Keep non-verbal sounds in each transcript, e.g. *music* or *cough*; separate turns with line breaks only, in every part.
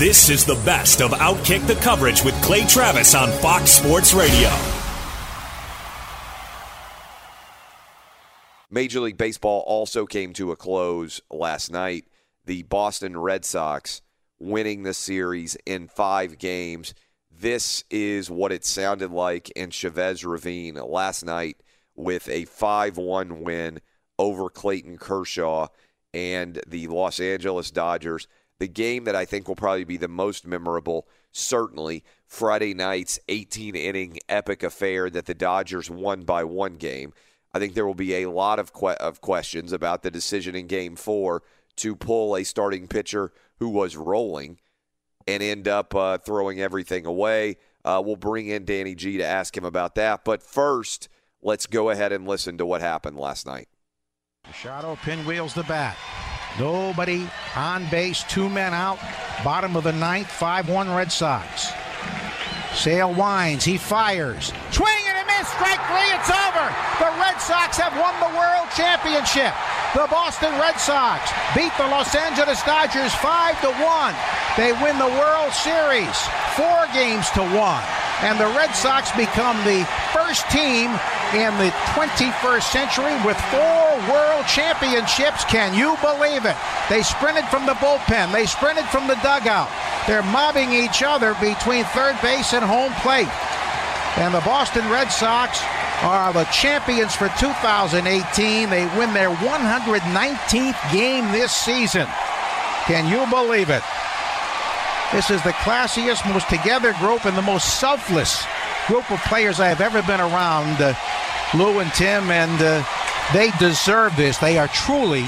This is the best of Outkick the coverage with Clay Travis on Fox Sports Radio.
Major League Baseball also came to a close last night. The Boston Red Sox winning the series in five games. This is what it sounded like in Chavez Ravine last night with a 5 1 win over Clayton Kershaw and the Los Angeles Dodgers. The game that I think will probably be the most memorable, certainly Friday night's 18 inning epic affair that the Dodgers won by one game. I think there will be a lot of, que- of questions about the decision in game four to pull a starting pitcher who was rolling and end up uh, throwing everything away. Uh, we'll bring in Danny G to ask him about that. But first, let's go ahead and listen to what happened last night.
Machado pinwheels the bat. Nobody on base, two men out. Bottom of the ninth, 5 1 Red Sox. Sale winds, he fires. Swing and a miss, strike three, it's over. The Red Sox have won the World Championship. The Boston Red Sox beat the Los Angeles Dodgers 5 to 1. They win the World Series, four games to one. And the Red Sox become the first team in the 21st century with four world championships. Can you believe it? They sprinted from the bullpen, they sprinted from the dugout. They're mobbing each other between third base and home plate. And the Boston Red Sox are the champions for 2018. They win their 119th game this season. Can you believe it? This is the classiest, most together group and the most selfless group of players I have ever been around. Uh, Lou and Tim, and uh, they deserve this. They are truly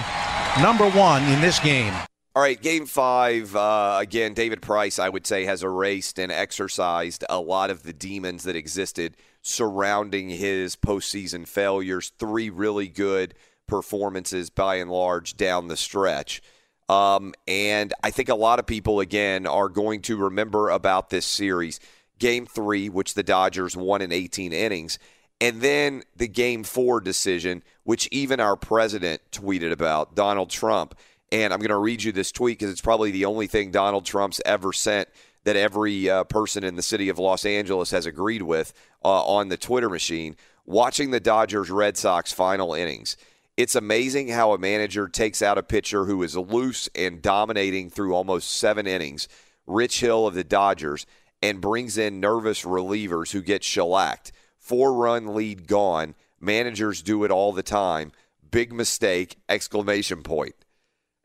number one in this game.
All right, game five. Uh, again, David Price, I would say, has erased and exercised a lot of the demons that existed surrounding his postseason failures. Three really good performances by and large down the stretch. Um, and I think a lot of people, again, are going to remember about this series. Game three, which the Dodgers won in 18 innings. And then the game four decision, which even our president tweeted about, Donald Trump. And I'm going to read you this tweet because it's probably the only thing Donald Trump's ever sent that every uh, person in the city of Los Angeles has agreed with uh, on the Twitter machine. Watching the Dodgers Red Sox final innings. It's amazing how a manager takes out a pitcher who is loose and dominating through almost seven innings, Rich Hill of the Dodgers, and brings in nervous relievers who get shellacked. Four run lead gone. Managers do it all the time. Big mistake! Exclamation point.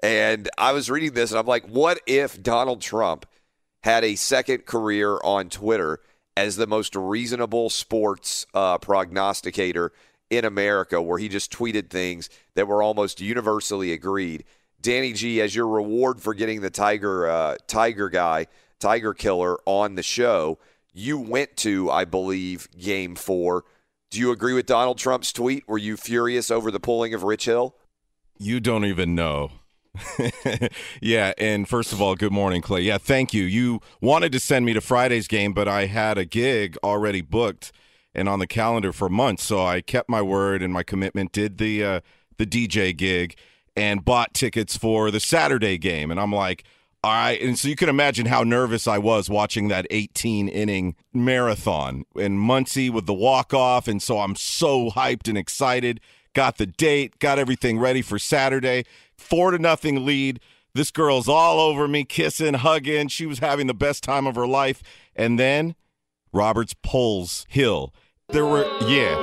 And I was reading this and I'm like, what if Donald Trump had a second career on Twitter as the most reasonable sports uh, prognosticator in America where he just tweeted things that were almost universally agreed. Danny G, as your reward for getting the Tiger uh, Tiger guy Tiger Killer on the show. You went to, I believe, game four. Do you agree with Donald Trump's tweet? Were you furious over the pulling of Rich Hill?
You don't even know. *laughs* yeah, and first of all, good morning, Clay. Yeah, thank you. You wanted to send me to Friday's game, but I had a gig already booked and on the calendar for months, so I kept my word and my commitment. Did the uh, the DJ gig and bought tickets for the Saturday game, and I'm like, all right. And so you can imagine how nervous I was watching that 18 inning marathon and Muncy with the walk off, and so I'm so hyped and excited. Got the date, got everything ready for Saturday four to nothing lead. This girl's all over me, kissing, hugging. She was having the best time of her life. And then Roberts pulls Hill. There were, yeah,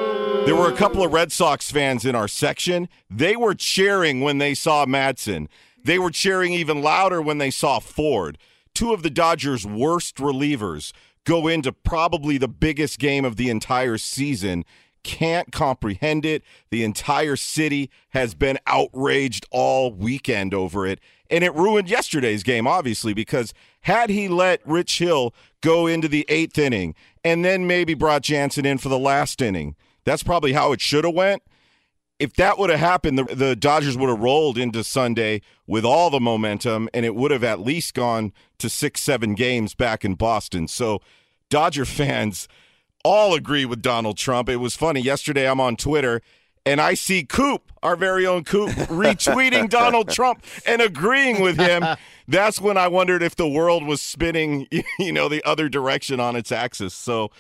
there were a couple of Red Sox fans in our section. They were cheering when they saw Madson. They were cheering even louder when they saw Ford. Two of the Dodgers' worst relievers go into probably the biggest game of the entire season can't comprehend it. The entire city has been outraged all weekend over it. And it ruined yesterday's game, obviously, because had he let Rich Hill go into the eighth inning and then maybe brought Jansen in for the last inning, that's probably how it should have went. If that would have happened, the, the Dodgers would have rolled into Sunday with all the momentum, and it would have at least gone to six, seven games back in Boston. So, Dodger fans – all agree with Donald Trump. It was funny. Yesterday, I'm on Twitter and I see Coop, our very own Coop, *laughs* retweeting Donald Trump and agreeing with him. That's when I wondered if the world was spinning, *laughs* you know, the other direction on its axis. So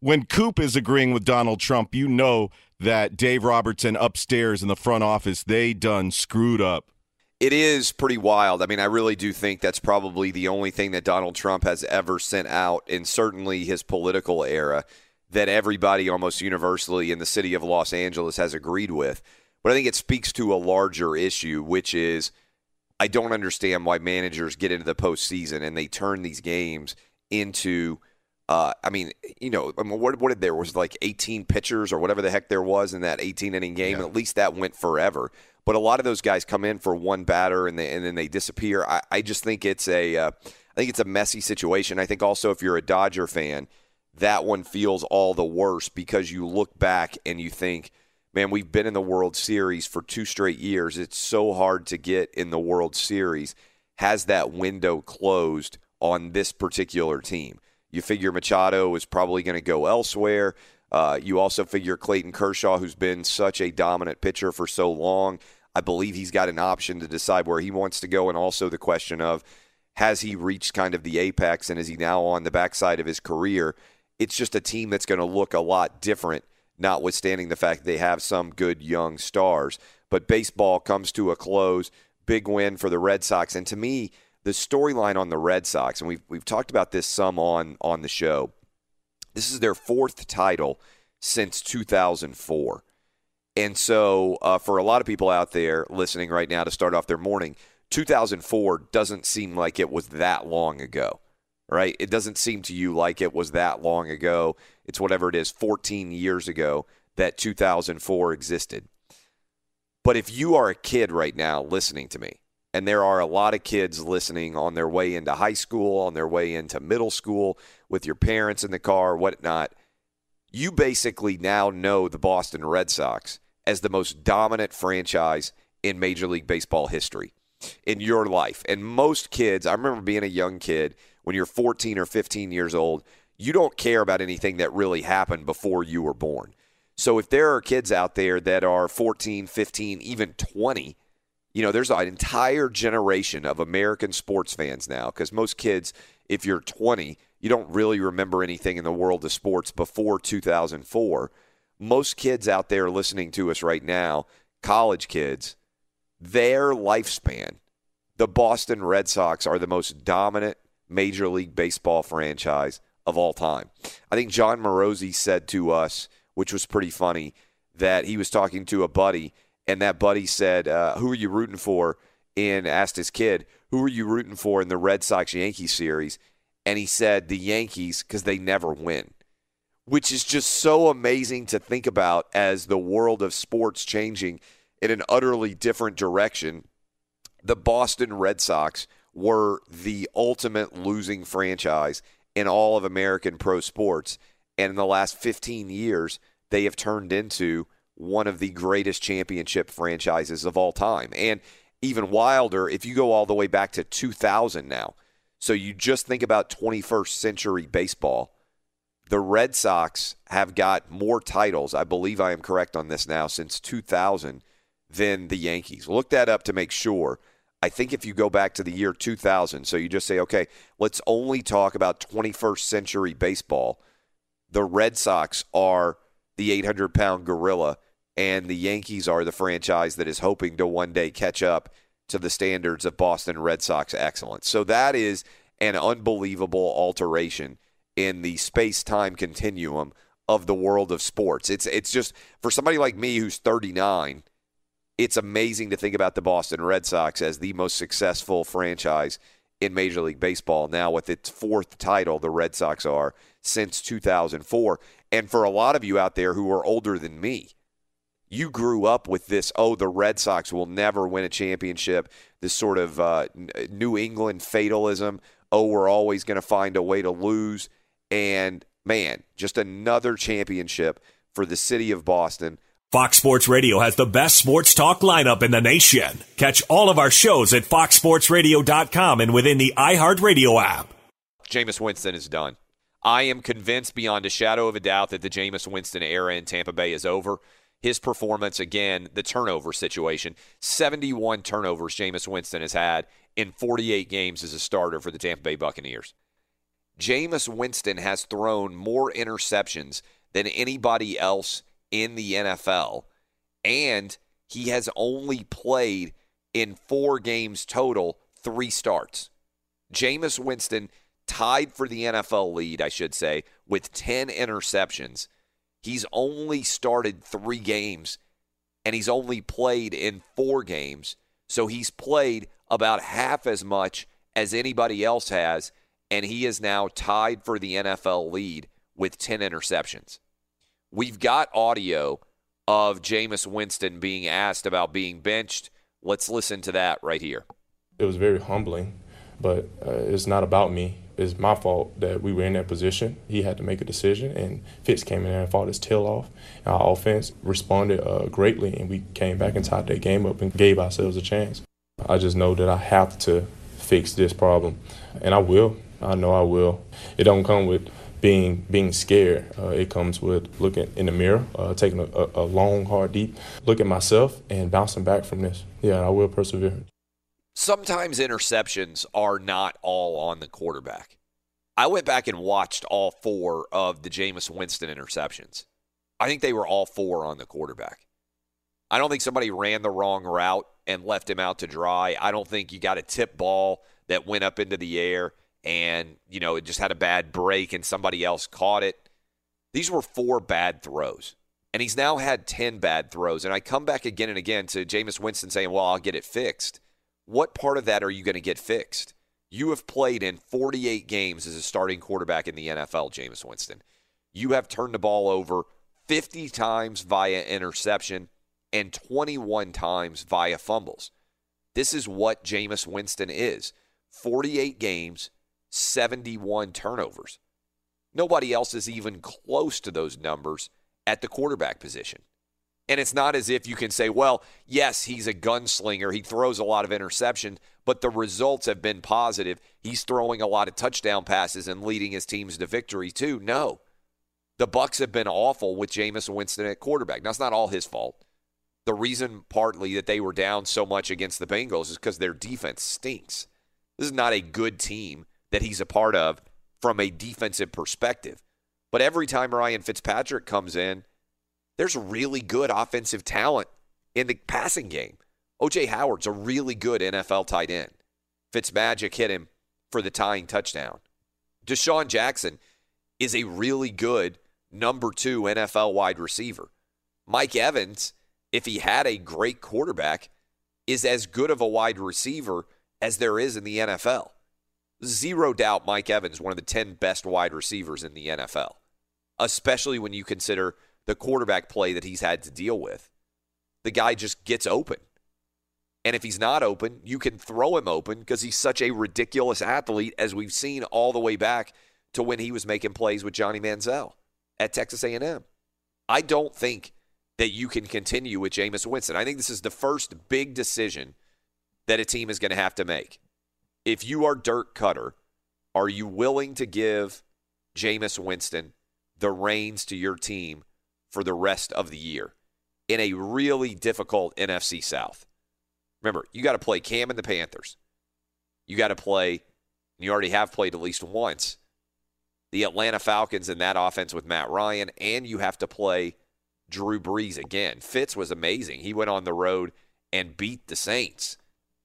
when Coop is agreeing with Donald Trump, you know that Dave Robertson upstairs in the front office, they done screwed up.
It is pretty wild. I mean, I really do think that's probably the only thing that Donald Trump has ever sent out in certainly his political era that everybody almost universally in the city of Los Angeles has agreed with. But I think it speaks to a larger issue, which is I don't understand why managers get into the postseason and they turn these games into. Uh, I mean, you know, I mean, what, what did there was like 18 pitchers or whatever the heck there was in that 18 inning game. Yeah. At least that went forever. But a lot of those guys come in for one batter and they, and then they disappear. I, I just think it's a, uh, I think it's a messy situation. I think also if you're a Dodger fan, that one feels all the worse because you look back and you think, man, we've been in the World Series for two straight years. It's so hard to get in the World Series. Has that window closed on this particular team? You figure Machado is probably going to go elsewhere. Uh, you also figure Clayton Kershaw, who's been such a dominant pitcher for so long, I believe he's got an option to decide where he wants to go. And also the question of has he reached kind of the apex and is he now on the backside of his career? it's just a team that's going to look a lot different, notwithstanding the fact they have some good young stars. But baseball comes to a close. Big win for the Red Sox. And to me, the storyline on the Red Sox, and we've, we've talked about this some on, on the show, this is their fourth title since 2004. And so, uh, for a lot of people out there listening right now to start off their morning, 2004 doesn't seem like it was that long ago right? It doesn't seem to you like it was that long ago. It's whatever it is, 14 years ago that 2004 existed. But if you are a kid right now listening to me, and there are a lot of kids listening on their way into high school, on their way into middle school, with your parents in the car, whatnot, you basically now know the Boston Red Sox as the most dominant franchise in Major League Baseball history in your life. And most kids, I remember being a young kid when you're 14 or 15 years old, you don't care about anything that really happened before you were born. So if there are kids out there that are 14, 15, even 20, you know, there's an entire generation of American sports fans now because most kids, if you're 20, you don't really remember anything in the world of sports before 2004. Most kids out there listening to us right now, college kids, their lifespan, the Boston Red Sox are the most dominant Major League Baseball franchise of all time. I think Jon Morosi said to us, which was pretty funny, that he was talking to a buddy, and that buddy said, uh, "Who are you rooting for?" And asked his kid, "Who are you rooting for in the Red Sox Yankees series?" And he said, "The Yankees because they never win." Which is just so amazing to think about as the world of sports changing in an utterly different direction. The Boston Red Sox were the ultimate losing franchise in all of American pro sports. And in the last 15 years, they have turned into one of the greatest championship franchises of all time. And even wilder, if you go all the way back to 2000 now, so you just think about 21st century baseball, the Red Sox have got more titles, I believe I am correct on this now, since 2000 than the Yankees. Look that up to make sure. I think if you go back to the year 2000, so you just say, okay, let's only talk about 21st century baseball, the Red Sox are the 800 pound gorilla, and the Yankees are the franchise that is hoping to one day catch up to the standards of Boston Red Sox excellence. So that is an unbelievable alteration in the space time continuum of the world of sports. It's it's just for somebody like me who's 39 it's amazing to think about the Boston Red Sox as the most successful franchise in Major League Baseball now with its fourth title, the Red Sox are since 2004. And for a lot of you out there who are older than me, you grew up with this, oh, the Red Sox will never win a championship, this sort of uh, New England fatalism. Oh, we're always going to find a way to lose. And man, just another championship for the city of Boston
Fox Sports Radio has the best sports talk lineup in the nation. Catch all of our shows at foxsportsradio.com and within the iHeartRadio app.
Jameis Winston is done. I am convinced beyond a shadow of a doubt that the Jameis Winston era in Tampa Bay is over. His performance, again, the turnover situation 71 turnovers Jameis Winston has had in 48 games as a starter for the Tampa Bay Buccaneers. Jameis Winston has thrown more interceptions than anybody else in the NFL, and he has only played in four games total, three starts. Jameis Winston tied for the NFL lead, I should say, with 10 interceptions. He's only started three games, and he's only played in four games. So he's played about half as much as anybody else has, and he is now tied for the NFL lead with 10 interceptions. We've got audio of Jameis Winston being asked about being benched. Let's listen to that right here.
It was very humbling, but uh, it's not about me. It's my fault that we were in that position. He had to make a decision, and Fitz came in there and fought his tail off. Our offense responded uh, greatly, and we came back and tied that game up and gave ourselves a chance. I just know that I have to fix this problem, and I will. I know I will. It don't come with being being scared. Uh, it comes with looking in the mirror, uh, taking a, a, long, hard, deep look at myself, and bouncing back from this. Yeah, I will persevere.
Sometimes interceptions are not all on the quarterback. I went back and watched all four of the Jameis Winston interceptions. I think they were all four on the quarterback. I don't think somebody ran the wrong route and left him out to dry. I don't think you got a tip ball that went up into the air and, you know, it just had a bad break and somebody else caught it. These were four bad throws. And he's now had 10 bad throws. And I come back again and again to Jameis Winston saying, well, I'll get it fixed. What part of that are you going to get fixed? You have played in 48 games as a starting quarterback in the NFL, Jameis Winston. You have turned the ball over 50 times via interception and 21 times via fumbles. This is what Jameis Winston is 48 games, 71 turnovers. Nobody else is even close to those numbers at the quarterback position. And it's not as if you can say, well, yes, he's a gunslinger. He throws a lot of interceptions, but the results have been positive. He's throwing a lot of touchdown passes and leading his teams to victory, too. No. The Bucks have been awful with Jameis Winston at quarterback. Now, it's not all his fault. The reason partly that they were down so much against the Bengals is because their defense stinks. This is not a good team that he's a part of from a defensive perspective. But every time Ryan Fitzpatrick comes in, there's really good offensive talent in the passing game. OJ Howard's a really good NFL tight end. Fitzmagic hit him for the tying touchdown. DeSean Jackson is a really good number two NFL wide receiver. Mike Evans, if he had a great quarterback, is as good of a wide receiver as there is in the NFL zero doubt Mike Evans, one of the 10 best wide receivers in the NFL, especially when you consider the quarterback play that he's had to deal with. The guy just gets open. And if he's not open, you can throw him open because he's such a ridiculous athlete, as we've seen all the way back to when he was making plays with Johnny Manziel at Texas A&M. I don't think that you can continue with Jameis Winston. I think this is the first big decision that a team is going to have to make. If you are Dirk Koetter, are you willing to give Jameis Winston the reins to your team for the rest of the year in a really difficult NFC South? Remember, you got to play Cam and the Panthers. You got to play, and you already have played at least once, the Atlanta Falcons in that offense with Matt Ryan, and you have to play Drew Brees again. Fitz was amazing. He went on the road and beat the Saints.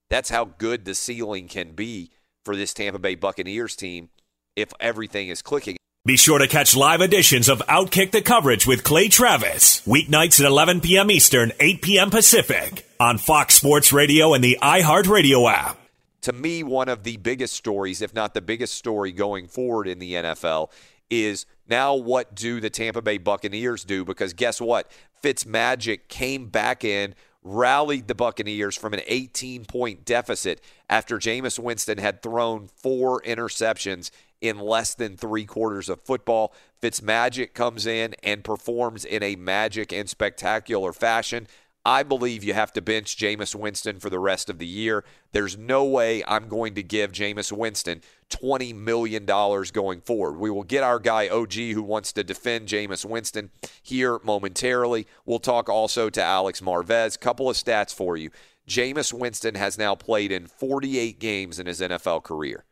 That's how good the ceiling can be for this Tampa Bay Buccaneers team if everything is clicking.
Be sure to catch live editions of Outkick the Coverage with Clay Travis, weeknights at 11 p.m. Eastern, 8 p.m. Pacific, on Fox Sports Radio and the iHeartRadio app.
To me, one of the biggest stories, if not the biggest story going forward in the NFL, is now what do the Tampa Bay Buccaneers do? Because guess what? Fitzmagic came back in, rallied the Buccaneers from an 18 point deficit after Jameis Winston had thrown four interceptions in less than three quarters of football. Fitzmagic comes in and performs in a magic and spectacular fashion. I believe you have to bench Jameis Winston for the rest of the year. There's no way I'm going to give Jameis Winston $20 million going forward. We will get our guy OG who wants to defend Jameis Winston here momentarily. We'll talk also to Alex Marvez. Couple of stats for you. Jameis Winston has now played in 48 games in his NFL career.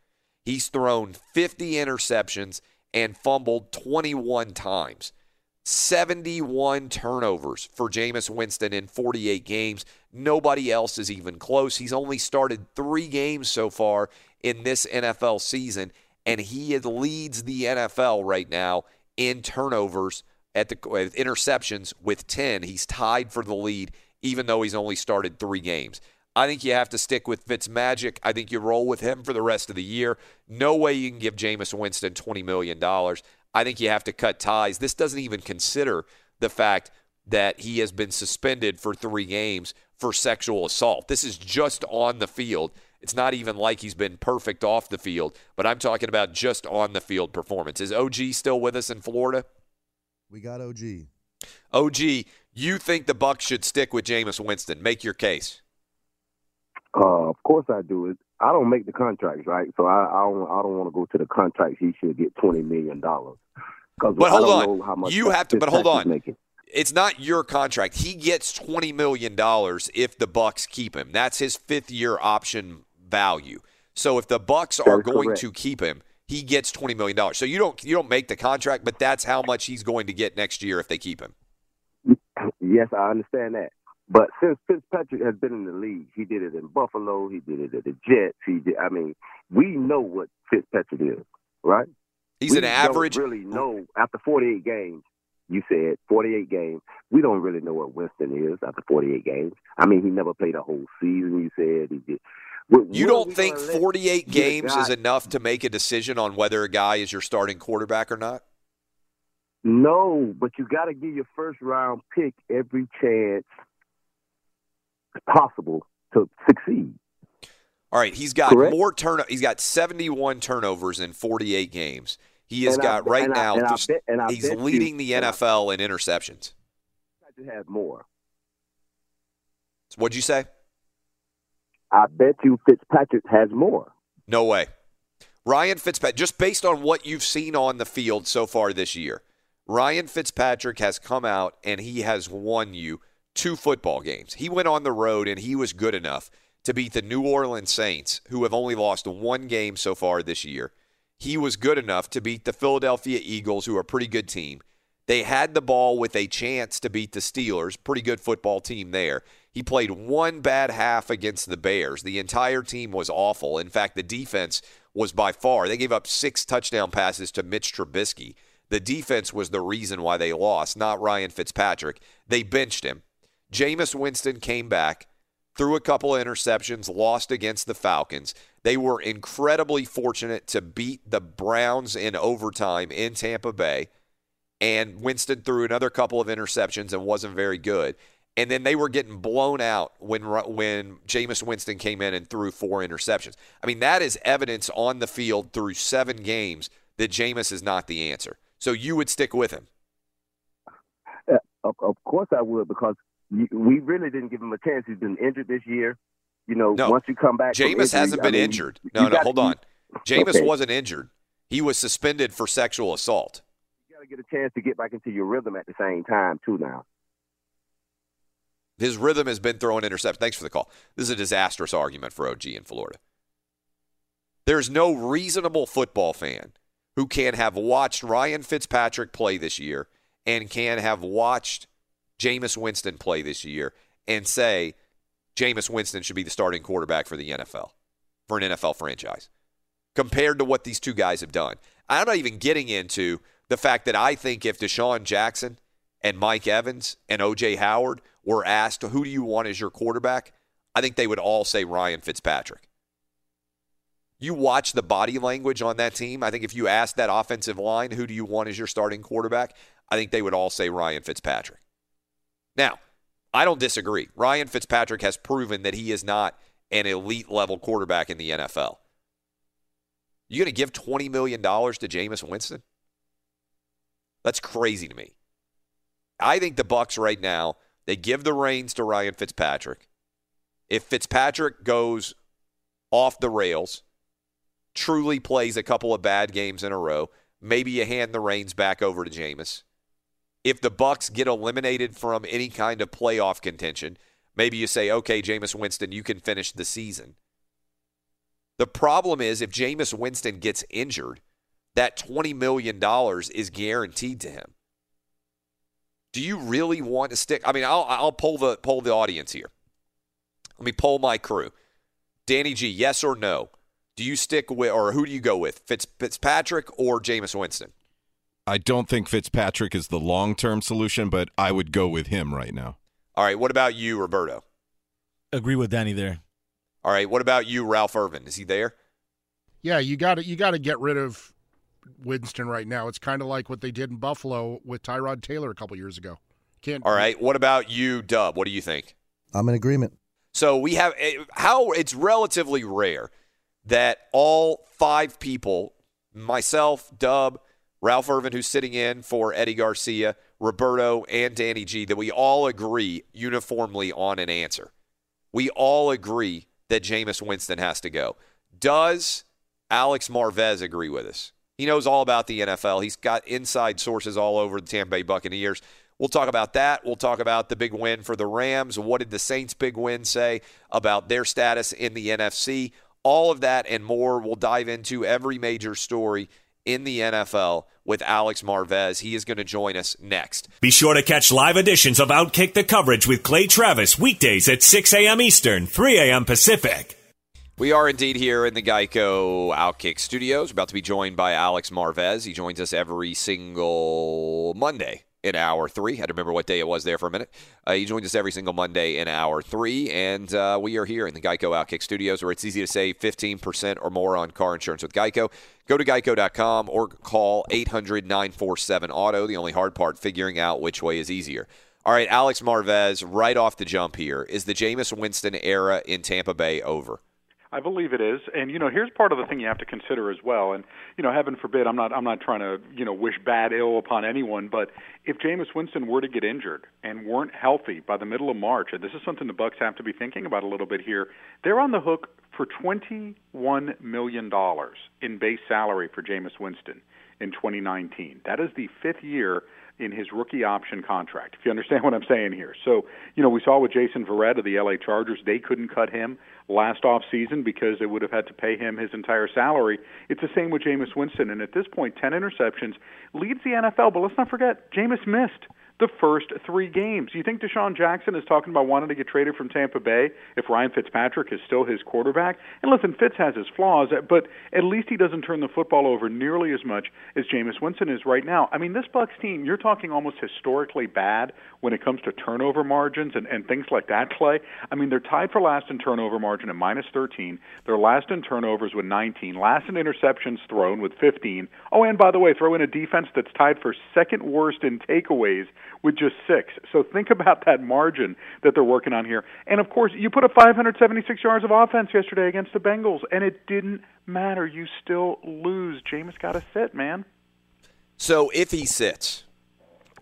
He's thrown 50 interceptions and fumbled 21 times. 71 turnovers for Jameis Winston in 48 games. Nobody else is even close. He's only started three games so far in this NFL season, and he leads the NFL right now in turnovers at the interceptions with 10. He's tied for the lead, even though he's only started three games. I think you have to stick with Fitzmagic. I think you roll with him for the rest of the year. No way you can give Jameis Winston $20 million. I think you have to cut ties. This doesn't even consider the fact that he has been suspended for three games for sexual assault. This is just on the field. It's not even like he's been perfect off the field, but I'm talking about just on the field performance. Is OG still with us in Florida?
We got OG.
OG, you think the Bucks should stick with Jameis Winston? Make your case.
Uh, of course I do. It. I don't make the contracts, right? So I, I don't. I don't want to go to the contracts. He should get twenty million dollars.
But hold on, you have to. But hold on, it's not your contract. He gets twenty million dollars if the Bucks keep him. That's his fifth year option value. So if the Bucks are going
correct.
to keep him, he gets twenty million dollars. So you don't you don't make the contract, but that's how much he's going to get next year if they keep him.
Yes, I understand that. But since Fitzpatrick has been in the league, he did it in Buffalo, he did it at the Jets. He did. I mean, we know what Fitzpatrick is, right?
He's
we
an average.
Don't really know after 48 games. You said 48 games. We don't really know what Winston is after 48 games. I mean, he never played a whole season. You said he did.
You don't think 48
the
games is enough to make a decision on whether a guy is your starting quarterback or not?
No, but you got to give your first round pick every chance possible to succeed.
All right, he's got
Correct.
more turn. He's got 71 turnovers in 48 games. He has
And I-
got right
and I-
now.
and I
just-
bet- and I
he's
bet you-
leading the NFL in interceptions.
Fitzpatrick has more.
What'd you say?
I bet you Fitzpatrick has more.
No way. Ryan Fitzpatrick, just based on what you've seen on the field so far this year, Ryan Fitzpatrick has come out and he has won you two football games. He went on the road and he was good enough to beat the New Orleans Saints, who have only lost one game so far this year. He was good enough to beat the Philadelphia Eagles, who are a pretty good team. They had the ball with a chance to beat the Steelers, pretty good football team there. He played one bad half against the Bears. The entire team was awful. In fact, the defense was by far, they gave up six touchdown passes to Mitch Trubisky. The defense was the reason why they lost, not Ryan Fitzpatrick. They benched him. Jameis Winston came back, threw a couple of interceptions, lost against the Falcons. They were incredibly fortunate to beat the Browns in overtime in Tampa Bay. And Winston threw another couple of interceptions and wasn't very good. and then they were getting blown out when when Jameis Winston came in and threw four interceptions. I mean, that is evidence on the field through seven games that Jameis is not the answer. So you would stick with him.
Uh, of, of course, I would because we really didn't give him a chance. He's been injured this year. You know,
No.
once you come back,
Jameis
injury,
hasn't
I
been
mean,
injured. No, no,
gotta-
hold on. Jameis
Okay.
wasn't injured. He was suspended for sexual assault.
You got to get a chance to get back into your rhythm at the same time too. Now,
His rhythm has been throwing interceptions. Thanks for the call. This is a disastrous argument for OG in Florida. There's no reasonable football fan who can have watched Ryan Fitzpatrick play this year and can have watched Jameis Winston play this year and say Jameis Winston should be the starting quarterback for the NFL, for an NFL franchise, compared to what these two guys have done. I'm not even getting into the fact that I think if DeSean Jackson and Mike Evans and OJ Howard were asked, who do you want as your quarterback? I think they would all say Ryan Fitzpatrick. You watch the body language on that team. I think if you ask that offensive line, who do you want as your starting quarterback? I think they would all say Ryan Fitzpatrick. I don't disagree. Ryan Fitzpatrick has proven that he is not an elite level quarterback in the NFL. You going to give $20 million to Jameis Winston? That's crazy to me. I think the Bucks right now, they give the reins to Ryan Fitzpatrick. If Fitzpatrick goes off the rails, truly plays a couple of bad games in a row, maybe you hand the reins back over to Jameis. If the Bucks get eliminated from any kind of playoff contention, maybe you say, okay, Jameis Winston, you can finish the season. The problem is if Jameis Winston gets injured, that $20 million is guaranteed to him. Do you really want to stick? I mean, I'll, I'll the poll the audience here. Let me poll my crew. Danny G, yes or no? Do you stick with, or who do you go with, Fitz, Fitzpatrick or Jameis Winston?
I don't think Fitzpatrick is the long term solution, but I would go with him right now.
All right. What about you, Roberto?
Agree with Danny there.
All right. What about you, Ralph Irvin? Is he there?
Yeah, you got to you got to get rid of Winston right now. It's kind of like what they did in Buffalo with Tyrod Taylor a couple years ago. Can't.
All right. What about you, Dub? What do you think?
I'm in agreement.
So we have eh, how it's relatively rare that all five people, myself, Dub, Ralph Irvin, who's sitting in for Eddie Garcia, Roberto, and Danny G, that we all agree uniformly on an answer. We all agree that Jameis Winston has to go. Does Alex Marvez agree with us? He knows all about the NFL. He's got inside sources all over the Tampa Bay Buccaneers. We'll talk about that. We'll talk about the big win for the Rams. What did the Saints' big win say about their status in the NFC? All of that and more. We'll dive into every major story in the NFL with Alex Marvez. He is going to join us next.
Be sure to catch live editions of Outkick the coverage with Clay Travis weekdays at 6 a.m. Eastern, 3 a.m. Pacific.
We are indeed here in the Geico Outkick Studios. We're about to be joined by Alex Marvez. He joins us every single Monday in hour three. I had to remember what day it was there for a minute. Uh, he joins us every single Monday in hour three, and uh, we are here in the Geico Outkick Studios where it's easy to save 15% or more on car insurance with Geico. Go to geico.com or call 800 947 Auto. The only hard part, figuring out which way is easier. All right, Alex Marvez, right off the jump here. Is the Jameis Winston era in Tampa Bay over?
I believe it is, and you know, here's part of the thing you have to consider as well. And you know, heaven forbid, I'm not, I'm not trying to, you know, wish bad ill upon anyone, but if Jameis Winston were to get injured and weren't healthy by the middle of March, and this is something the Bucks have to be thinking about a little bit here, they're on the hook for 21 million dollars in base salary for Jameis Winston in 2019. That is the fifth year in his rookie option contract. If you understand what I'm saying here. So, you know, we saw with Jason Verrett of the LA Chargers, they couldn't cut him last off season because they would have had to pay him his entire salary. It's the same with Jameis Winston and at this point 10 interceptions leads the NFL, but let's not forget Jameis missed the first three games. You think DeSean Jackson is talking about wanting to get traded from Tampa Bay if Ryan Fitzpatrick is still his quarterback? And listen, Fitz has his flaws, but at least he doesn't turn the football over nearly as much as Jameis Winston is right now. I mean, this Bucks team, you're talking almost historically bad when it comes to turnover margins and, and things like that, Clay. I mean, they're tied for last in turnover margin at minus 13. They're last in turnovers with 19, last in interceptions thrown with 15. Oh, and by the way, throw in a defense that's tied for second worst in takeaways with just six. So think about that margin that they're working on here. And of course, you put up 576 yards of offense yesterday against the Bengals, and it didn't matter. You still lose. Jameis got to sit, man.
So if he sits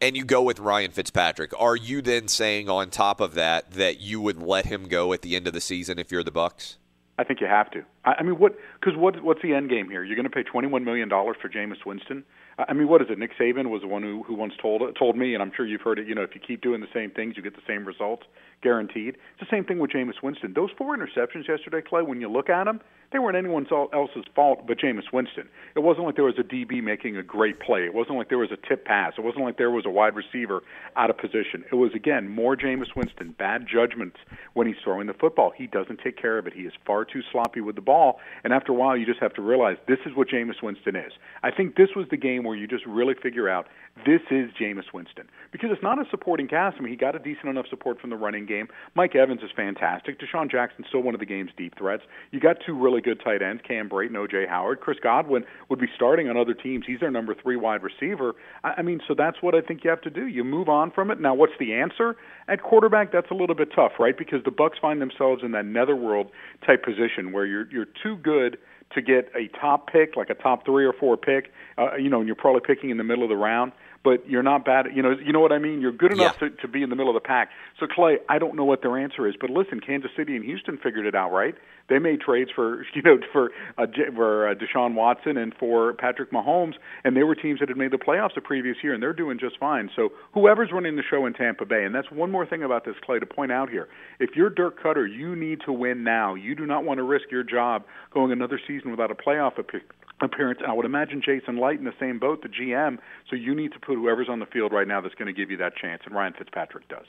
and you go with Ryan Fitzpatrick, are you then saying on top of that that you would let him go at the end of the season if you're the Bucks?
I think you have to. I, I mean, what? Because what? What's the end game here? You're going to pay 21 million dollars for Jameis Winston. I mean, what is it? Nick Saban was the one who who once told told me, and I'm sure you've heard it. You know, if you keep doing the same things, you get the same results, guaranteed. It's the same thing with Jameis Winston. Those four interceptions yesterday, Clay. When you look at them, they weren't anyone else's fault but Jameis Winston. It wasn't like there was a DB making a great play. It wasn't like there was a tip pass. It wasn't like there was a wide receiver out of position. It was again more Jameis Winston, bad judgments when he's throwing the football. He doesn't take care of it. He is far too sloppy with the ball, and after a while, you just have to realize this is what Jameis Winston is. I think this was the game where you just really figure out this is Jameis Winston because it's not a supporting cast. I mean, he got a decent enough support from the running game. Mike Evans is fantastic. DeSean Jackson's still one of the game's deep threats. You got two really good tight ends, Cam Brate and O.J. Howard. Chris Godwin would be starting on other teams. He's their number three wide receiver. I, I mean, so that's what I think you have to do. You move on from it. Now, what's the answer at quarterback? That's a little bit tough, right? Because the Bucks find themselves in that netherworld type position where you're you're too good to get a top pick, like a top three or four pick, uh, you know, and you're probably picking in the middle of the round but you're not bad. You know, you know what I mean. You're good enough
yeah.
to, to be in the middle of the pack. So Clay, I don't know what their answer is, but listen, Kansas City and Houston figured it out, right? They made trades for *laughs* you know for uh, for uh, Deshaun Watson and for Patrick Mahomes, and they were teams that had made the playoffs the previous year, and they're doing just fine. So whoever's running the show in Tampa Bay, and that's one more thing about this Clay to point out here. If you're Dirk Koetter, you need to win now. You do not want to risk your job going another season without a playoff appearance. I would imagine Jason Licht in the same boat, the GM. So you need to put whoever's on the field right now that's going to give you that chance, and Ryan Fitzpatrick does.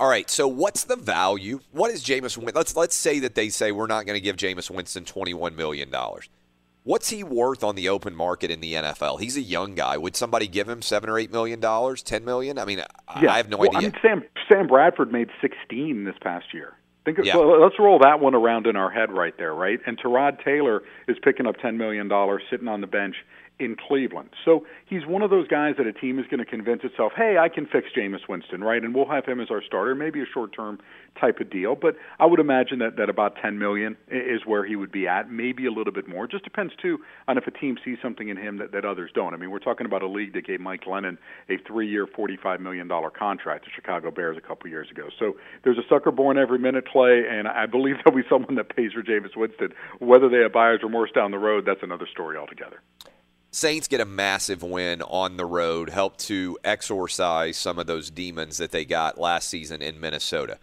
All right. So what's the value? What is Jameis? Let's let's say that they say we're not going to give Jameis Winston twenty one million dollars. What's he worth on the open market in the NFL? He's a young guy. Would somebody give him seven or eight million dollars, ten million? I mean,
yeah.
I have no
well,
idea.
I mean, Sam Sam Bradford made sixteen this past year. Think of,
Yeah.
let's roll that one around in our head right there, right? And Tyrod Taylor is picking up ten million dollars sitting on the bench in Cleveland. So he's one of those guys that a team is going to convince itself, hey, I can fix Jameis Winston, right? And we'll have him as our starter, maybe a short term type of deal. But I would imagine that, that about ten million is where he would be at, maybe a little bit more. It just depends too on if a team sees something in him that, that others don't. I mean, we're talking about a league that gave Mike Glennon a three year forty five million dollar contract, to Chicago Bears a couple years ago. So there's a sucker born every minute, Clay, and I believe there'll be someone that pays for Jameis Winston. Whether they have buyer's remorse down the road, that's another story altogether.
Saints get a massive win on the road, help to exorcise some of those demons that they got last season in Minnesota.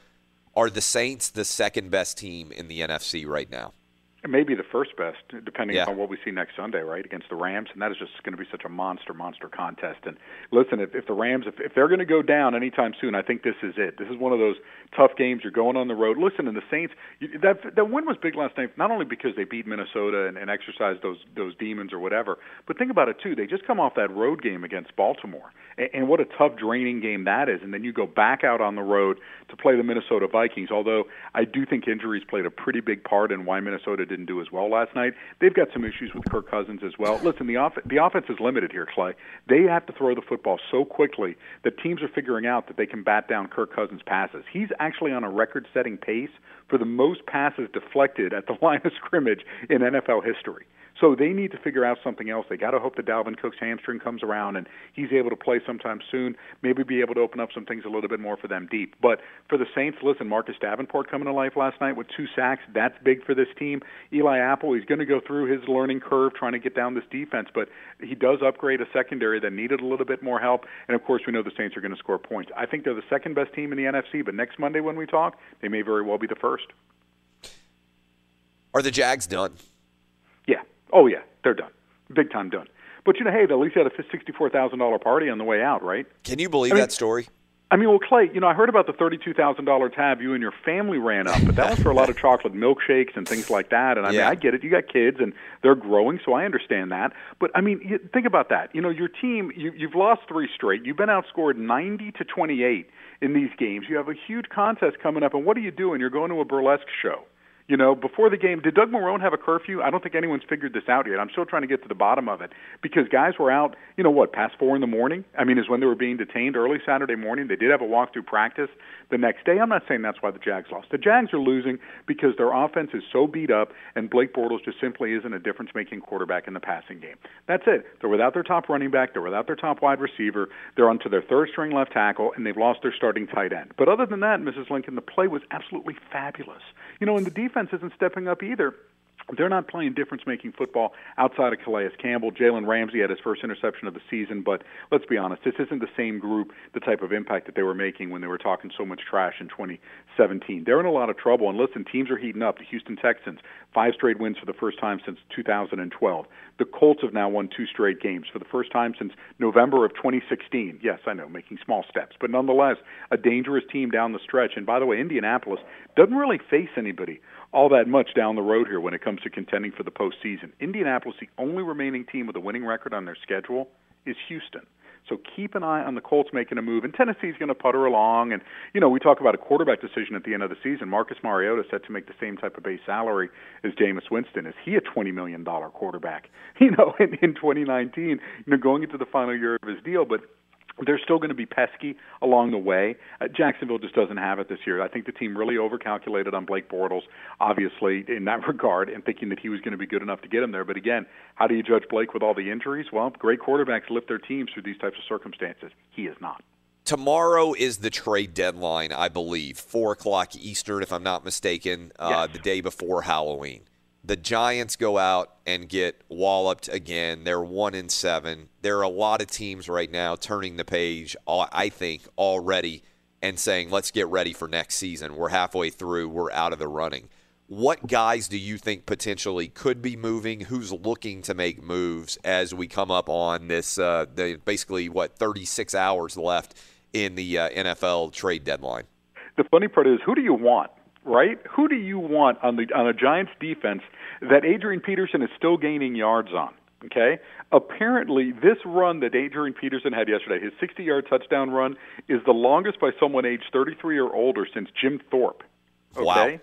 Are the Saints the second best team in the NFC right now?
It may be the first best, depending
Yeah.
on what we see next Sunday, right, against the Rams, and that is just going to be such a monster, monster contest. And listen, if, if the Rams, if, if they're going to go down anytime soon, I think this is it. This is one of those tough games. You're going on the road. Listen, and the Saints, you, that that win was big last night, not only because they beat Minnesota and, and exercised those those demons or whatever, but think about it too. They just come off that road game against Baltimore, and, and what a tough, draining game that is. And then you go back out on the road to play the Minnesota Vikings. Although I do think injuries played a pretty big part in why Minnesota didn't do as well last night. They've got some issues with Kirk Cousins as well. Listen, the off- the offense is limited here, Clay. They have to throw the football so quickly that teams are figuring out that they can bat down Kirk Cousins' passes. He's actually on a record-setting pace for the most passes deflected at the *laughs* line of scrimmage in NFL history. So they need to figure out something else. They got to hope that Dalvin Cook's hamstring comes around and he's able to play sometime soon. Maybe be able to open up some things a little bit more for them deep. But for the Saints, listen, Marcus Davenport coming to life last night with two sacks. That's big for this team. Eli Apple, he's going to go through his learning curve trying to get down this defense, but he does upgrade a secondary that needed a little bit more help. And of course, we know the Saints are going to score points. I think they're the second best team in the NFC, but next Monday when we talk, they may very well be the first.
Are the Jags done?
Yeah. Oh yeah, they're done. Big time done. But you know, hey, they at least had a sixty-four thousand dollar party on the way out, right?
Can you believe
I mean-
that story?
I mean, well, Clay, you know, I heard about the thirty-two thousand dollar tab you and your family ran up, but that was for a lot of *laughs* chocolate milkshakes and things like that. And I mean, I get it. You got kids, and they're growing, so I understand that. But I mean, you- think about that. You know, your team, you, you've lost three straight. You've been outscored ninety to twenty-eight in these games. You have a huge contest coming up, and what are you doing? You're going to a burlesque show. You know, before the game, did Doug Marrone have a curfew? I don't think anyone's figured this out yet. I'm still trying to get to the bottom of it because guys were out, you know, what, past four in the morning? I mean, is when they were being detained early Saturday morning. They did have a walkthrough practice the next day. I'm not saying that's why the Jags lost. The Jags are losing because their offense is so beat up and Blake Bortles just simply isn't a difference making quarterback in the passing game. That's it. They're without their top running back, they're without their top wide receiver, they're onto their third string left tackle, and they've lost their starting tight end. But other than that, Mrs. Lincoln, the play was absolutely fabulous. You know, and the defense isn't stepping up either. They're not playing difference making football outside of Calais Campbell. Jalen Ramsey had his first interception of the season, but let's be honest, this isn't the same group, the type of impact that they were making when they were talking so much trash in 2017. They're in a lot of trouble, and listen, teams are heating up. The Houston Texans, five straight wins for the first time since 2012. The Colts have now won two straight games for the first time since November of 2016. Yes, I know, making small steps, but nonetheless, a dangerous team down the stretch. And by the way, Indianapolis doesn't really face anybody all that much down the road here when it comes to contending for the postseason. Indianapolis, the only remaining team with a winning record on their schedule, is Houston. So keep an eye on the Colts making a move, and Tennessee's going to putter along. And you know, we talk about a quarterback decision at the end of the season. Marcus Mariota set to make the same type of base salary as Jameis Winston. Is he a twenty million dollar quarterback? *laughs* You know, in, in 2019, you know, going into the final year of his deal, but they're still going to be pesky along the way. Uh, Jacksonville just doesn't have it this year. I think the team really overcalculated on Blake Bortles, obviously, in that *laughs* regard, and thinking that he was going to be good enough to get him there. But again, how do you judge Blake with all the injuries? Well, great quarterbacks lift their teams through these types of circumstances. He is not.
Tomorrow is the trade deadline, I believe, 4 o'clock Eastern, if I'm not mistaken, uh,
Yes.
the day before Halloween. The Giants go out and get walloped again. They're one in seven. There are a lot of teams right now turning the page. uh, I think already and saying, "Let's get ready for next season. We're halfway through. We're out of the running." What guys do you think potentially could be moving? Who's looking to make moves as we come up on this? Uh, the basically what 36 hours left in the uh, NFL trade deadline.
The funny part is, who do you want? Right? Who do you want on the on a Giants defense that Adrian Peterson is still gaining yards on? Okay. Apparently, this run that Adrian Peterson had yesterday, his 60-yard touchdown run, is the longest by someone aged 33 or older since Jim Thorpe. Okay.
Wow.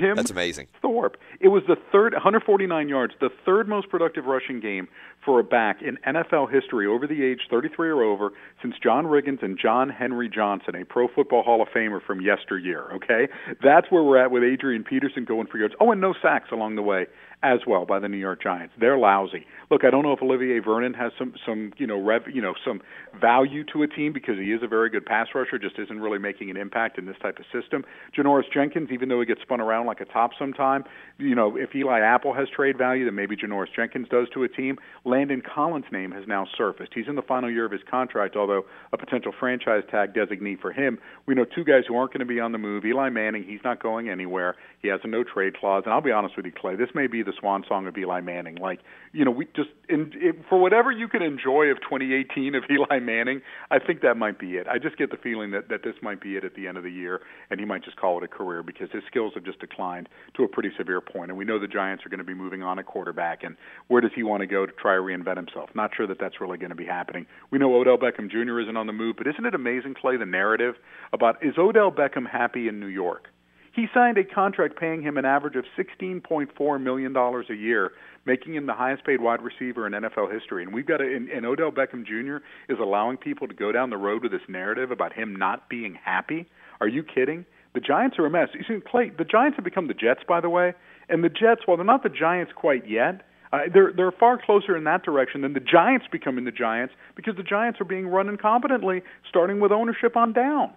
Jim
That's amazing.
Thorpe. It was the third 149 yards, the third most productive rushing game for a back in NFL history over the age 33 or over since John Riggins and John Henry Johnson, a Pro Football Hall of Famer from yesteryear. Okay, that's where we're at with Adrian Peterson going for yards. Oh, and no sacks along the way as well by the New York Giants. They're lousy. Look, I don't know if Olivier Vernon has some some you know rev you know some value to a team because he is a very good pass rusher, just isn't really making an impact in this type of system. Janoris Jenkins, even though he gets spun around like a top sometime, you know if Eli Apple has trade value, then maybe Janoris Jenkins does to a team. Landon Collins' name has now surfaced. He's in the final year of his contract, although a potential franchise tag designee for him. We know two guys who aren't going to be on the move. Eli Manning, he's not going anywhere. He has a no trade clause, and I'll be honest with you, Clay, this may be the swan song of Eli Manning. Like, you know, we just in, it, for whatever you can enjoy of 2018 of *laughs* Eli Manning, I think that might be it. I just get the feeling that that this might be it at the end of the year, and he might just call it a career because his skills have just declined to a pretty severe point. And we know the Giants are going to be moving on at quarterback, and where does he want to go to try reinvent himself? Not sure that that's really going to be happening. We know Odell Beckham Jr. isn't on the move, but isn't it amazing, Clay, the narrative about is Odell Beckham happy in New York? He signed a contract paying him an average of $16.4 million a year, making him the highest paid wide receiver in NFL history. And we've got a, and, and Odell Beckham Jr. is allowing people to go down the road with this narrative about him not being happy. Are you kidding? The Giants are a mess. You see, Clay, the Giants have become the Jets, by the way. And the Jets, while they're not the Giants quite yet, uh, they're they're far closer in that direction than the Giants becoming the Giants because the Giants are being run incompetently, starting with ownership on down.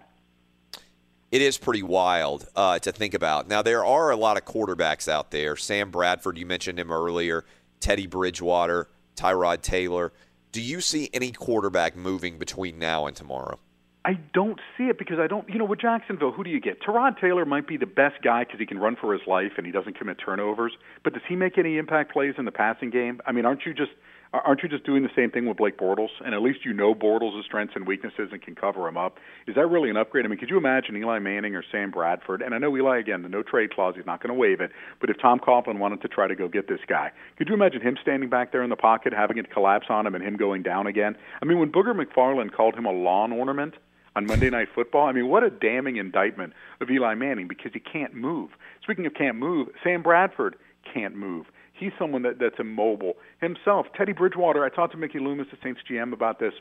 It is pretty wild uh, to think about. Now, there are a lot of quarterbacks out there. Sam Bradford, you mentioned him earlier, Teddy Bridgewater, Tyrod Taylor. Do you see any quarterback moving between now and tomorrow?
I don't see it because I don't, you know, with Jacksonville, who do you get? Tyrod Taylor might be the best guy because he can run for his life and he doesn't commit turnovers. But does he make any impact plays in the passing game? I mean, aren't you just aren't you just doing the same thing with Blake Bortles? And at least you know Bortles' strengths and weaknesses and can cover him up. Is that really an upgrade? I mean, could you imagine Eli Manning or Sam Bradford? And I know Eli again, the no trade clause, he's not going to waive it. But if Tom Coughlin wanted to try to go get this guy, could you imagine him standing back there in the pocket, having it collapse on him, and him going down again? I mean, when Booger McFarland called him a lawn ornament. On Monday Night Football. I mean, what a damning indictment of Eli Manning because he can't move. Speaking of can't move, Sam Bradford can't move. He's someone that, that's immobile himself. Teddy Bridgewater, I talked to Mickey Loomis, the Saints GM, about this.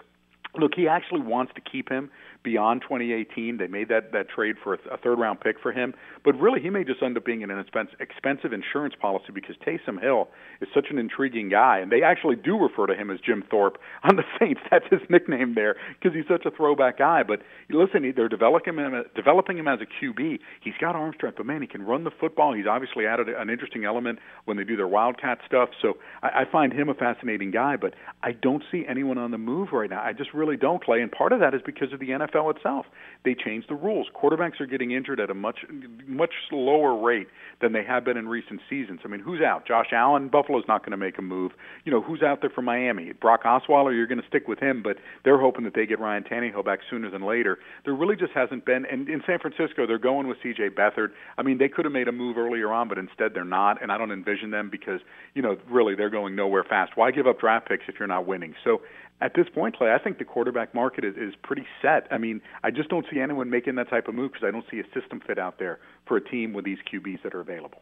Look, he actually wants to keep him beyond 2018. They made that that trade for a, third round pick for him, but really he may just end up being an expensive insurance policy because Taysom Hill is such an intriguing guy, and they actually do refer to him as Jim Thorpe on the *laughs* Saints. That's his nickname there because he's such a throwback guy. But listen, they're developing him developing him as a QB. He's got arm strength, but man, he can run the football. He's obviously added an interesting element when they do their wildcat stuff. So I, I find him a fascinating guy, but I don't see anyone on the move right now. I just really don't, Clay. And part of that is because of the NFL NFL itself. They changed the rules. Quarterbacks are getting injured at a much much slower rate than they have been in recent seasons. I mean, who's out? Josh Allen, Buffalo's not going to make a move. You know, who's out there for Miami? Brock Osweiler, you're going to stick with him, but they're hoping that they get Ryan Tannehill back sooner than later. There really just hasn't been. And in San Francisco, they're going with C.J. Beathard. I mean, they could have made a move earlier on, but instead they're not. And I don't envision them because you know, really, they're going nowhere fast. Why give up draft picks if you're not winning? So at this point, Clay, I think the quarterback market is, is pretty set. I mean, I just don't see anyone making that type of move because I don't see a system fit out there for a team with these QBs that are available.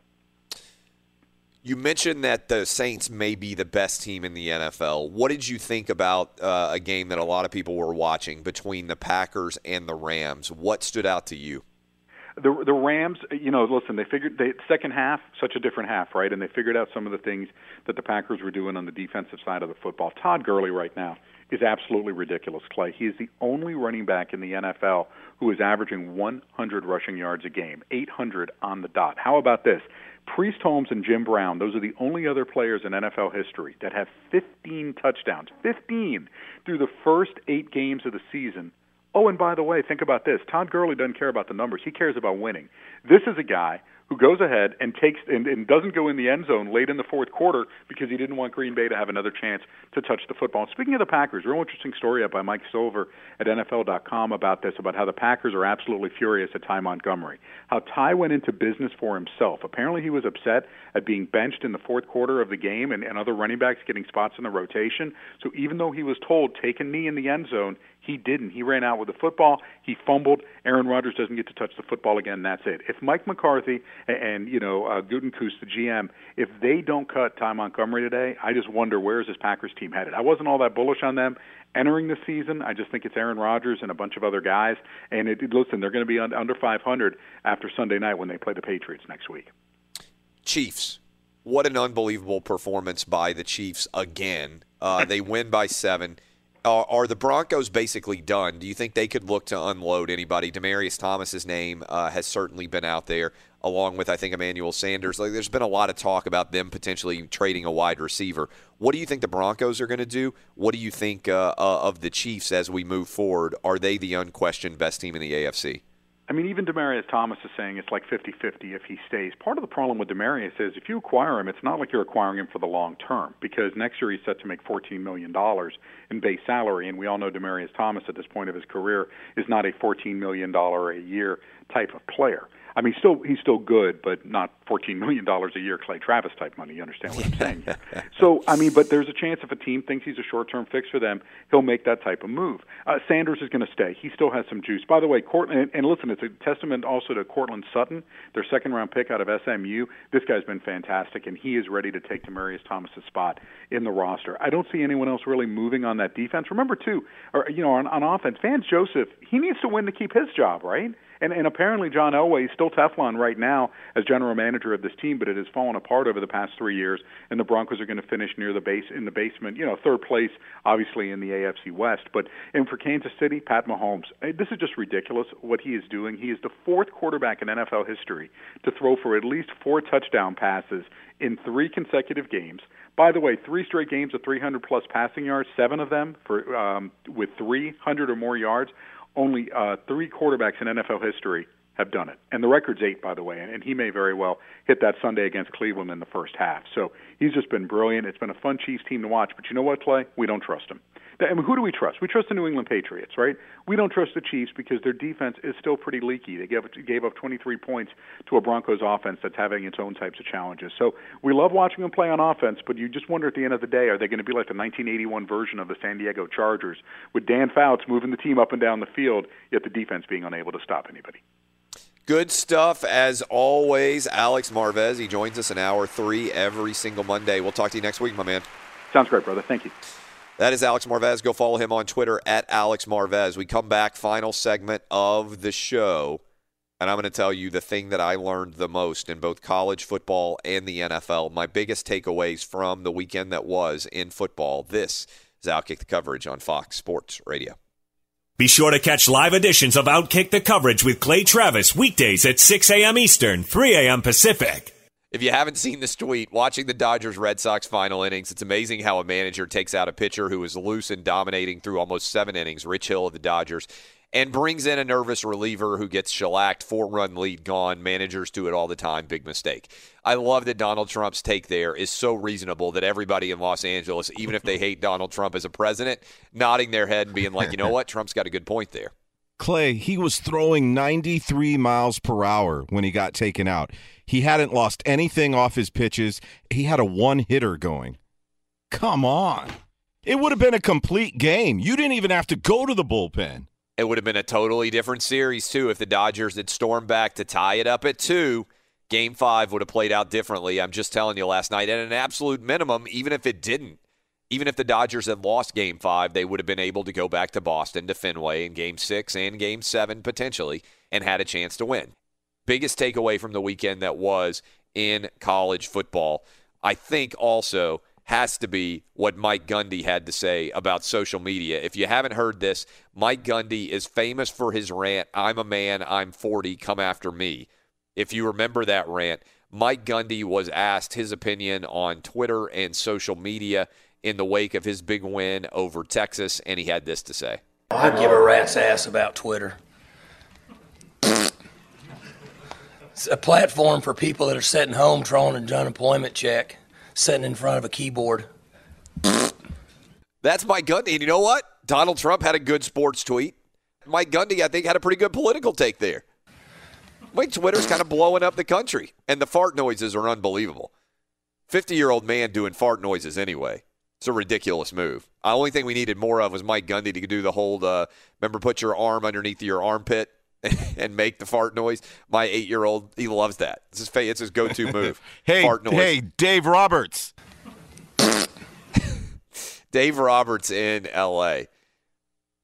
You mentioned that the Saints may be the best team in the NFL. What did you think about uh, a game that a lot of people were watching between the Packers and the Rams? What stood out to you?
The the Rams, you know, listen, they figured they second half such a different half, right? And they figured out some of the things that the Packers were doing on the defensive side of the football. Todd Gurley right now is absolutely ridiculous, Clay. He is the only running back in the NFL who is averaging 100 rushing yards a game, 800 on the dot. How about this? Priest Holmes and Jim Brown, those are the only other players in NFL history that have 15 touchdowns, 15 through the first 8 games of the season Oh, and by the way, think about this. Todd Gurley doesn't care about the numbers. He cares about winning. This is a guy who goes ahead and takes and, and doesn't go in the end zone late in the fourth quarter because he didn't want Green Bay to have another chance to touch the football. Speaking of the Packers, real interesting story up by Mike Silver at NFL.com about this, about how the Packers are absolutely furious at Ty Montgomery. How Ty went into business for himself. Apparently, he was upset at being benched in the fourth quarter of the game and, and other running backs getting spots in the rotation. So even though he was told take a knee in the end zone, he didn't. He ran out with the football. He fumbled. Aaron Rodgers doesn't get to touch the football again. That's it. If Mike McCarthy and, you know uh, Gutekunst, the GM, if they don't cut Ty Montgomery today, I just wonder where is this Packers team headed. I wasn't all that bullish on them entering the season. I just think it's Aaron Rodgers and a bunch of other guys. And it, listen, they're going to be under 500 after Sunday night when they play the Patriots next week.
Chiefs. What an unbelievable performance by the Chiefs again. Uh, they win by seven are, are, the Broncos basically done? Do you think they could look to unload anybody? Demaryius Thomas's name uh, has certainly been out there, along with I think Emmanuel Sanders. Like, there's been a lot of talk about them potentially trading a wide receiver. What do you think the Broncos are going to do? What do you think uh, uh, of the Chiefs as we move forward? Are they the unquestioned best team in the AFC?
I mean, even Demaryius Thomas is saying it's like 50-50 if he stays. Part of the problem with Demaryius is if you acquire him, it's not like you're acquiring him for the long term because next year he's set to make $14 million in base salary, and we all know Demaryius Thomas at this point of his career is not a $14 million a year type of player. I mean, still he's still good, but not fourteen million dollars a year Clay Travis type money. You understand what I'm saying? *laughs* so I mean, but there's a chance if a team thinks he's a short-term fix for them, he'll make that type of move. Uh, Sanders is going to stay. He still has some juice. By the way, Courtland, and, and listen, it's a testament also to Courtland Sutton, their second-round pick out of SMU. This guy's been fantastic, and he is ready to take Demaryius Thomas's spot in the roster. I don't see anyone else really moving on that defense. Remember too, or you know, on, on offense, Vance Joseph, he needs to win to keep his job, right? And, and apparently, John Elway is still Teflon right now as general manager of this team, but it has fallen apart over the past three years. And the Broncos are going to finish near the base in the basement, you know, third place, obviously in the AFC West. But and for Kansas City, Pat Mahomes, eh, this is just ridiculous what he is doing. He is the fourth quarterback in NFL history to throw for at least four touchdown passes in three consecutive games. By the way, three straight games of 300 plus passing yards, seven of them for um, with 300 or more yards only uh, three quarterbacks in NFL history have done it. And the record's eight, by the way, and he may very well hit that Sunday against Cleveland in the first half. So he's just been brilliant. It's been a fun Chiefs team to watch. But you know what, Clay? We don't trust him. I mean, who do we trust? We trust the New England Patriots, right? We don't trust the Chiefs because their defense is still pretty leaky. They gave gave up 23 points to a Broncos offense that's having its own types of challenges. So we love watching them play on offense, but you just wonder at the end of the day, are they going to be like the 1981 version of the San Diego Chargers with Dan Fouts moving the team up and down the field, yet the defense being unable to stop anybody?
Good stuff as always. Alex Marvez, he joins us in hour three every single Monday. We'll talk to you next week, my man.
Sounds great, brother. Thank you.
That is Alex Marvez. Go follow him on Twitter at Alex Marvez. We come back, final segment of the show, and I'm going to tell you the thing that I learned the most in both college football and the NFL. My biggest takeaways from the weekend that was in football. This is Outkick the Coverage on Fox Sports Radio.
Be sure to catch live editions of Outkick the Coverage with Clay Travis weekdays at 6 a.m. Eastern, 3 a.m. Pacific.
If you haven't seen this tweet, watching the Dodgers Red Sox final innings, it's amazing how a manager takes out a pitcher who was loose and dominating through almost seven innings, Rich Hill of the Dodgers, and brings in a nervous reliever who gets shellacked, four run lead gone. Managers do it all the time. Big mistake. I love that Donald Trump's take there is so reasonable that everybody in Los Angeles, even if they hate Donald Trump as a president, nodding their head and being like, you know what, Trump's got a good point there.
Clay, he was throwing 93 miles per hour when he got taken out. He hadn't lost anything off his pitches. He had a one hitter going. Come on. It would have been a complete game. You didn't even have to go to the bullpen.
It would have been a totally different series, too, if the Dodgers had stormed back to tie it up at two. Game five would have played out differently. I'm just telling you last night. At an absolute minimum, even if it didn't, even if the Dodgers had lost game five, they would have been able to go back to Boston to Fenway in game six and game seven potentially and had a chance to win. Biggest takeaway from the weekend that was in college football, I think also has to be what Mike Gundy had to say about social media. If you haven't heard this, Mike Gundy is famous for his rant, I'm a man, I'm 40, come after me. If you remember that rant, Mike Gundy was asked his opinion on Twitter and social media in the wake of his big win over Texas, and he had this to say.
I'd give a rat's ass about Twitter. It's a platform for people that are sitting home drawing an unemployment check, sitting in front of a keyboard.
That's Mike Gundy. And you know what? Donald Trump had a good sports tweet. Mike Gundy, I think, had a pretty good political take there. Mike Twitter's kind of blowing up the country, and the fart noises are unbelievable. 50 year old man doing fart noises anyway. It's a ridiculous move. The only thing we needed more of was Mike Gundy to do the whole, uh, remember, put your arm underneath your armpit *laughs* and make the fart noise. My eight year old, he loves that. It's his, it's his go to *laughs* move.
hey,
fart noise.
hey, Dave Roberts. *laughs*
Dave Roberts in L.A.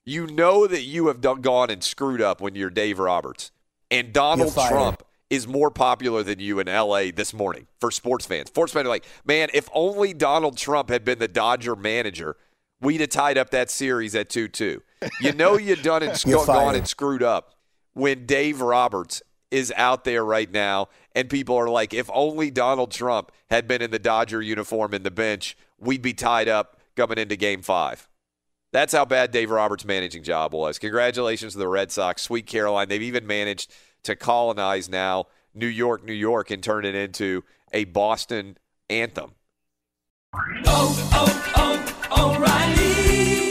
You know that you have done, gone and screwed up when you're Dave Roberts. And Donald Trump is more popular than you in LA this morning for sports fans. Sports fans are like, man, if only Donald Trump had been the Dodger manager, we'd have tied up that series at 2 2. You know you've done and sc- gone and screwed up when Dave Roberts is out there right now and people are like, if only Donald Trump had been in the Dodger uniform in the bench, we'd be tied up coming into game five. That's how bad Dave Roberts' managing job was. Congratulations to the Red Sox, Sweet Caroline. They've even managed to colonize now New York, New York, and turn it into a Boston anthem.
Oh, oh, oh,